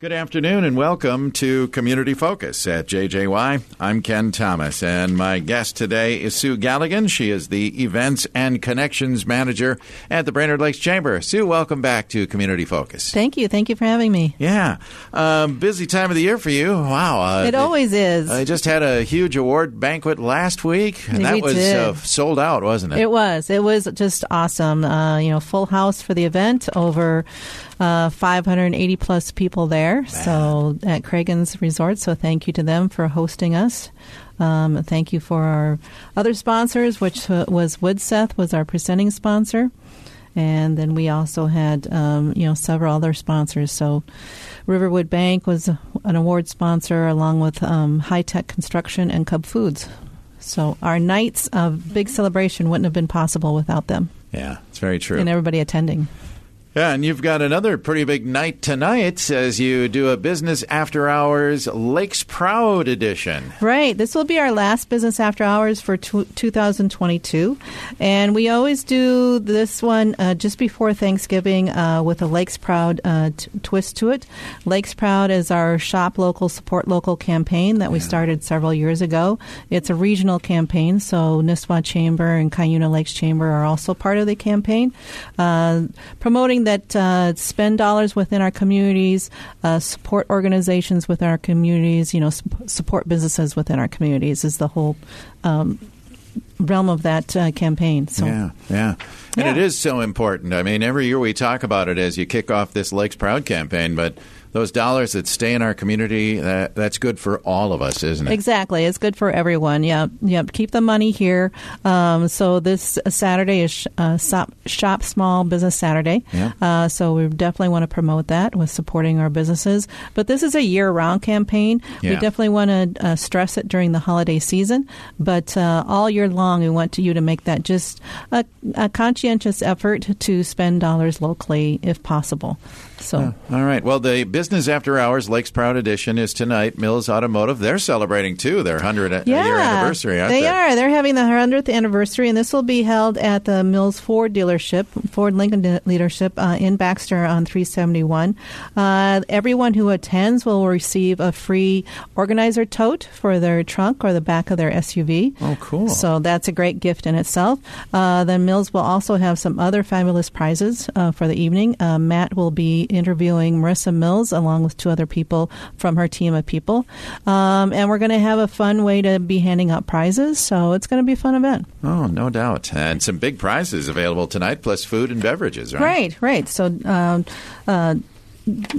Good afternoon and welcome to Community Focus at JJY. I'm Ken Thomas and my guest today is Sue Galligan. She is the Events and Connections Manager at the Brainerd Lakes Chamber. Sue, welcome back to Community Focus. Thank you. Thank you for having me. Yeah. Um, busy time of the year for you. Wow. Uh, it always is. I just had a huge award banquet last week. And that we was uh, sold out, wasn't it? It was. It was just awesome. Uh, you know, full house for the event over uh, 580 plus people there. So at Cragun's Resort. So thank you to them for hosting us. Um, thank you for our other sponsors, which was Widseth was our presenting sponsor, and then we also had um, you know several other sponsors. So Riverwood Bank was an award sponsor, along with um, Hytec Construction and Cub Foods. So our nights of big celebration wouldn't have been possible without them. Yeah, it's very true. And everybody attending. Yeah, and you've got another pretty big night tonight as you do a business after hours Lakes Proud edition. Right. This will be our last business after hours for t- 2022. And we always do this one uh, just before Thanksgiving uh, with a Lakes Proud uh, t- twist to it. Lakes Proud is our shop local, support local campaign that we yeah. started several years ago. It's a regional campaign, so Nisswa Chamber and Cuyuna Lakes Chamber are also part of the campaign, uh, that uh, spend dollars within our communities, uh, support organizations within our communities, you know, support businesses within our communities is the whole um, realm of that uh, campaign. So. Yeah, yeah. And yeah. it is so important. I mean, every year we talk about it as you kick off this Lakes Proud campaign, but those dollars that stay in our community, that, that's good for all of us, isn't it? Exactly. It's good for everyone. Yeah. Yep. Keep the money here. Um, so this Saturday is uh, shop, shop, Small Business Saturday. Yeah. Uh, so we definitely want to promote that with supporting our businesses. But this is a year round campaign. Yeah. We definitely want to uh, stress it during the holiday season. But uh, all year long, we want to, you to make that just a, a conscientious effort to spend dollars locally if possible. So, all right. Well, the Business After Hours Lakes Proud Edition is tonight. Mills Automotive, they're celebrating too their 100th yeah, year anniversary, they, they? are. They're having the 100th anniversary, and this will be held at the Mills Ford dealership, Ford Lincoln dealership uh, in Baxter on 371. Uh, everyone who attends will receive a free organizer tote for their trunk or the back of their SUV. Oh, cool. So that's a great gift in itself. Uh, the Mills will also have some other fabulous prizes uh, for the evening. Uh, Matt will be interviewing Marissa Mills along with two other people from her team of people. Um, and we're going to have a fun way to be handing out prizes. So it's going to be a fun event. Oh, no doubt. And some big prizes available tonight, plus food and beverages, right? Right, right. So um, uh,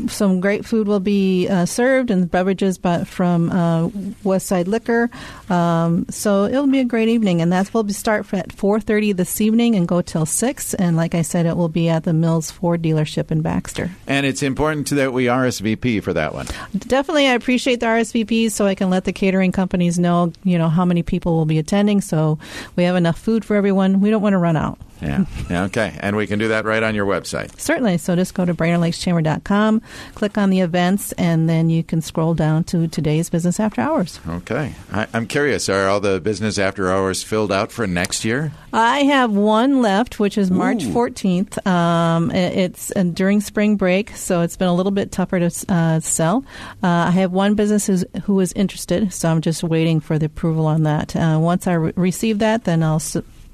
some great food will be uh, served and beverages but from uh, West Side Liquor. Um, so it'll be a great evening, and that will start at 4:30 this evening and go till six. And like I said, it will be at the Mills Ford dealership in Baxter. And it's important that we RSVP for that one. Definitely, I appreciate the RSVPs so I can let the catering companies know, you know, how many people will be attending, so we have enough food for everyone. We don't want to run out. Yeah. yeah. Okay. And we can do that right on your website. Certainly. So just go to BrainerdLakesChamber.com, click on the events, and then you can scroll down to today's Business After Hours. Okay. I, am curious. Are all the Business After Hours filled out for next year? I have one left, which is March Ooh. 14th. Um, it's uh, during spring break, so it's been a little bit tougher to uh, sell. Uh, I have one business who's, who is interested, so I'm just waiting for the approval on that. Uh, once I re- receive that, then I'll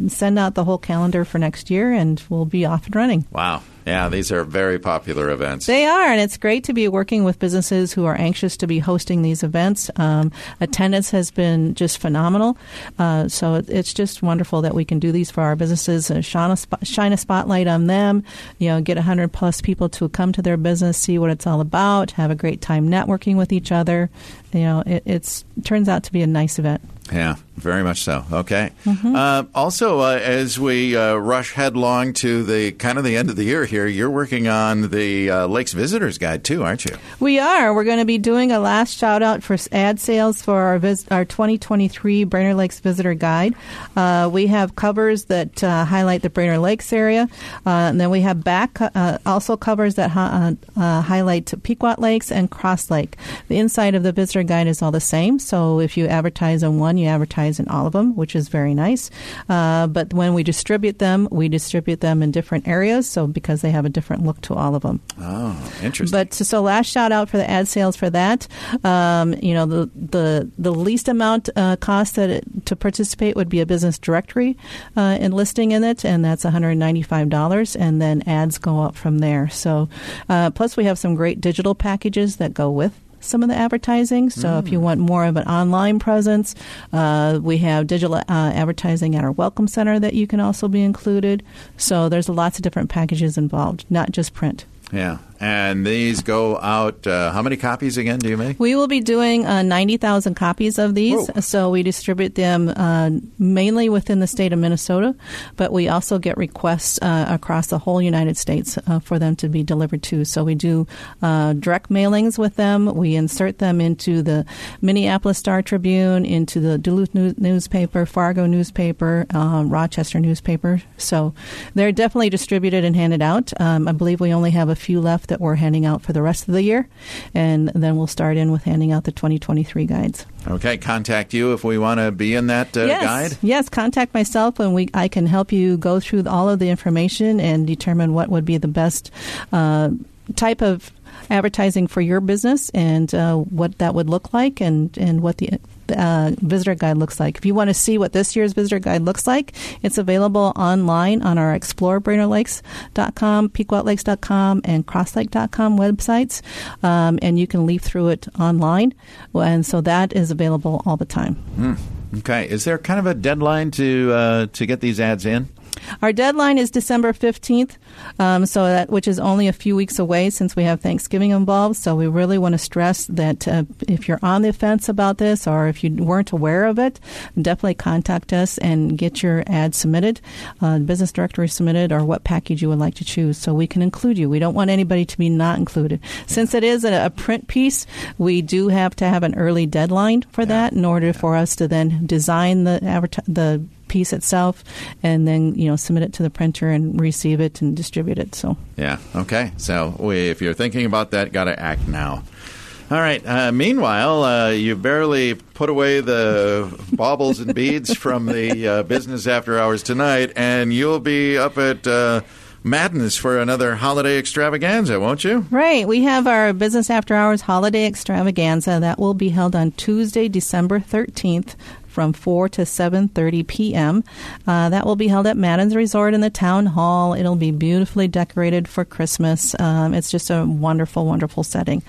send out the whole calendar for next year, and we'll be off and running. Wow. Yeah, these are very popular events. They are, and it's great to be working with businesses who are anxious to be hosting these events. Um, attendance has been just phenomenal, uh, so it's just wonderful that we can do these for our businesses. Uh, shine, a sp- shine a spotlight on them. You know, get hundred plus people to come to their business, see what it's all about, have a great time networking with each other. You know, it it's, turns out to be a nice event. Yeah, very much so. Okay. Mm-hmm. Uh, also, uh, as we uh, rush headlong to the kind of the end of the year here, you're working on the uh, Lakes Visitors Guide too, aren't you? We are. We're going to be doing a last shout out for ad sales for our vis- our 2023 Brainerd Lakes Visitor Guide. Uh, we have covers that uh, highlight the Brainerd Lakes area, and then we have back also covers that ha- highlight Pequot Lakes and Cross Lake. The inside of the Visitor Guide is all the same. So if you advertise on one one. You advertise in all of them, which is very nice. Uh, but when we distribute them, we distribute them in different areas, so because they have a different look to all of them. Oh, interesting. But so last shout out for the ad sales for that. Um, you know, the the the least amount uh, cost that it, to participate would be a business directory uh, enlisting in it, and that's one hundred ninety five dollars, and then ads go up from there. So, uh, plus we have some great digital packages that go with some of the advertising. So mm. if you want more of an online presence, uh, we have digital uh, advertising at our Welcome Center that you can also be included. So there's lots of different packages involved, not just print. Yeah. And these go out. Uh, how many copies again do you make? We will be doing uh, 90,000 copies of these. Whoa. So we distribute them uh, mainly within the state of Minnesota, but we also get requests uh, across the whole United States uh, for them to be delivered to. So we do uh, direct mailings with them. We insert them into the Minneapolis Star Tribune, into the Duluth newspaper, Fargo newspaper, Rochester newspaper. So they're definitely distributed and handed out. Um, I believe we only have a few left that we're handing out for the rest of the year, and then we'll start in with handing out the 2023 guides. Okay, contact you if we want to be in that uh, yes. guide. Yes, contact myself, and we I can help you go through all of the information and determine what would be the best uh, type of advertising for your business and uh, what that would look like and, and what the uh, visitor guide looks like. If you want to see what this year's visitor guide looks like, it's available online on our explorebrainerdlakes.com, pequotlakes.com, and crosslake.com websites, um, and you can leaf through it online. And so that is available all the time. Mm. Okay. Is there kind of a deadline to uh, to get these ads in? Our deadline is December 15th, um, so that which is only a few weeks away since we have Thanksgiving involved. So we really want to stress that uh, if you're on the fence about this or if you weren't aware of it, definitely contact us and get your ad submitted, uh, business directory submitted, or what package you would like to choose so we can include you. We don't want anybody to be not included. Since it is a, a print piece, we do have to have an early deadline for yeah. that in order for us to then design the adverti- the piece itself, and then you know submit it to the printer and receive it and distribute it. So yeah, okay. So we, if you're thinking about that, got to act now. All right. Uh, meanwhile, uh, you barely put away the baubles and beads from the uh, business after hours tonight, and you'll be up at. Uh, Madden's for another holiday extravaganza, won't you? Right. We have our Business After Hours holiday extravaganza that will be held on Tuesday, December 13th from 4 to 7.30 p.m. Uh, that will be held at Madden's Resort in the Town Hall. It'll be beautifully decorated for Christmas. Um, it's just a wonderful, wonderful setting.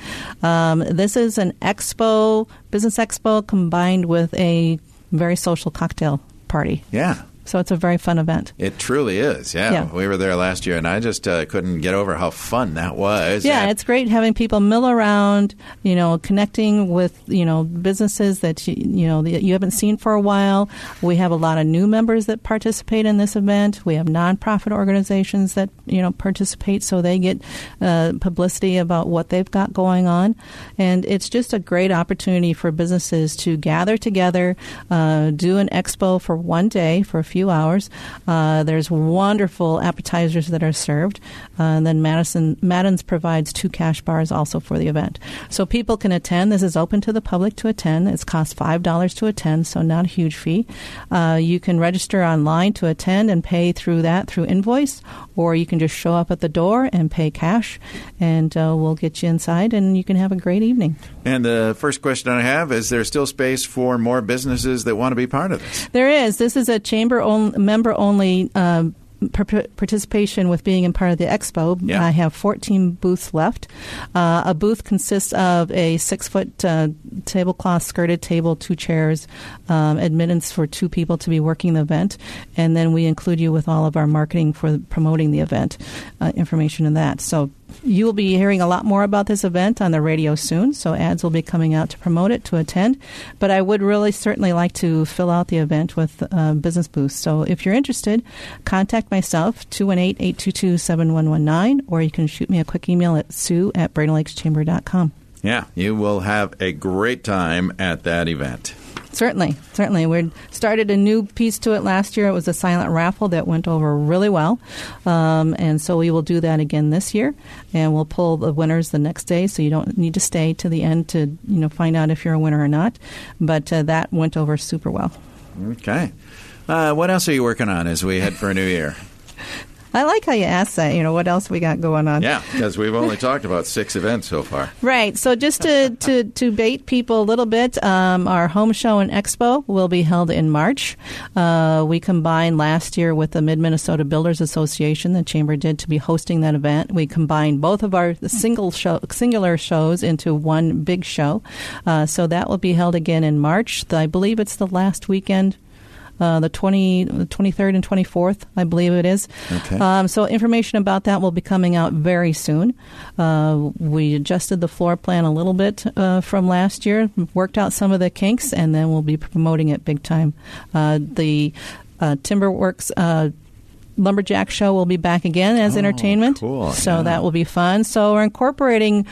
Um, this is an expo, business expo, combined with a very social cocktail party. Yeah. So it's a very fun event. It truly is. Yeah. yeah. We were there last year, and I just uh, couldn't get over how fun that was. Yeah, and it's great having people mill around, you know, connecting with, you know, businesses that, you, you know, you haven't seen for a while. We have a lot of new members that participate in this event. We have nonprofit organizations that, you know, participate so they get uh, publicity about what they've got going on. And it's just a great opportunity for businesses to gather together, uh, do an expo for one day for a few few hours. Uh, there's wonderful appetizers that are served. Uh, and then Madison Madden's provides two cash bars also for the event. So people can attend. This is open to the public to attend. It's cost $5 to attend, so not a huge fee. Uh, you can register online to attend and pay through that through invoice, or you can just show up at the door and pay cash, and uh, we'll get you inside and you can have a great evening. And the first question I have is there still space for more businesses that want to be part of this? There is. This is a chamber member only. Um, participation with being in part of the expo. Yeah. I have 14 booths left. Uh, a booth consists of a six foot uh, tablecloth skirted table, two chairs, um, admittance for two people to be working the event, and then we include you with all of our marketing for promoting the event, uh, information in that. So you will be hearing a lot more about this event on the radio soon, so ads will be coming out to promote it, to attend. But I would really certainly like to fill out the event with uh, business booths. So if you're interested, contact myself, 218 822 7119, or you can shoot me a quick email at sue at brainerdlakeschamber.com. Yeah, you will have a great time at that event. Certainly, certainly. We started a new piece to it last year. It was a silent raffle that went over really well, um, and so we will do that again this year. And we'll pull the winners the next day, so you don't need to stay to the end to you know find out if you're a winner or not. But uh, that went over super well. Okay. Uh, what else are you working on as we head for a new year? I like how you asked that. You know, what else we got going on? Yeah, because we've only talked about six events so far. Right. So just to, to, to bait people a little bit, um, our home show and expo will be held in March. Uh, we combined last year with the Mid Minnesota Builders Association. The chamber did to be hosting that event. We combined both of our single show, singular shows into one big show. Uh, so that will be held again in March. I believe it's the last weekend uh, the 20, 23rd and 24th, I believe it is. Okay. Um, so information about that will be coming out very soon. Uh, we adjusted the floor plan a little bit uh, from last year, worked out some of the kinks, and then we'll be promoting it big time. Uh, the uh, Timberworks uh, Lumberjack Show will be back again as oh, entertainment. Cool. So yeah. that will be fun. So we're incorporating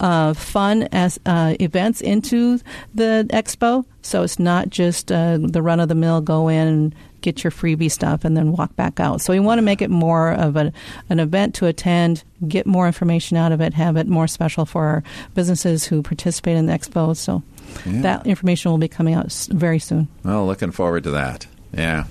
uh, fun as uh, events into the expo. So it's not just uh, the run of the mill go in and get your freebie stuff and then walk back out. So we want to make it more of a, an event to attend, get more information out of it, have it more special for our businesses who participate in the expo. So yeah. that information will be coming out very soon. Well, looking forward to that. Yeah.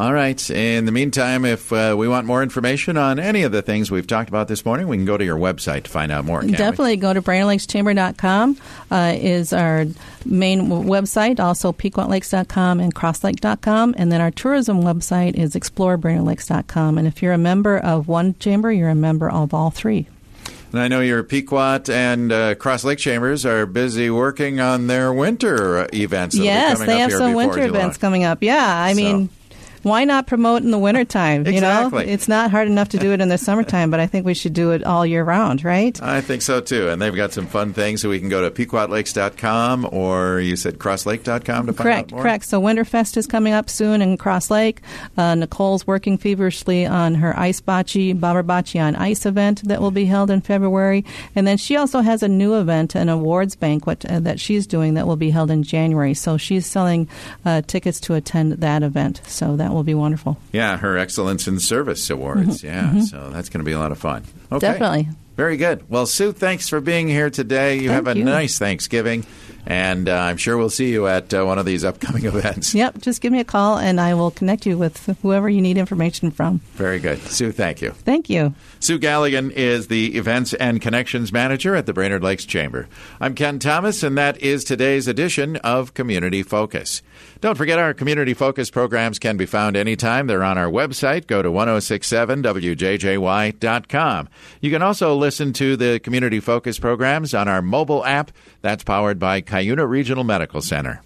All right. In the meantime, if uh, we want more information on any of the things we've talked about this morning, we can go to your website to find out more. Definitely we? go to BrainerdLakesChamber.com uh, is our main website. Also, PequotLakes.com and CrossLake.com. And then our tourism website is ExploreBrainerdLakes.com. And if you're a member of one chamber, you're a member of all three. And I know your Pequot and uh, Cross Lake Chambers are busy working on their winter events. Yes, they have some winter July. events coming up. Yeah, I So. mean, why not promote in the wintertime? You know, it's not hard enough to do it in the summertime, but I think we should do it all year round, right? I think so too. And they've got some fun things. So we can go to pequotlakes.com or you said crosslake.com to find Correct, out more. correct. So Winterfest is coming up soon in Cross Lake. Uh, Nicole's working feverishly on her ice bocce, bobber bocce on ice event that will be held in February. And then she also has a new event, an awards banquet uh, that she's doing that will be held in January. So she's selling uh, tickets to attend that event. So that will be wonderful. Yeah, her Excellence in Service Awards. Yeah, so that's going to be a lot of fun. Okay. Mm-hmm. Definitely. Very good. Well, Sue, thanks for being here today. You Thank have a you. nice Thanksgiving, and uh, I'm sure we'll see you at uh, one of these upcoming events. Yep, just give me a call and I will connect you with whoever you need information from. Very good. Sue, thank you. Thank you. Sue Galligan is the Events and Connections Manager at the Brainerd Lakes Chamber. I'm Ken Thomas, and that is today's edition of Community Focus. Don't forget our Community Focus programs can be found anytime. They're on our website. Go to 1067wjjy.com. You can also listen to the Community Focus programs on our mobile app that's powered by Cuyuna Regional Medical Center.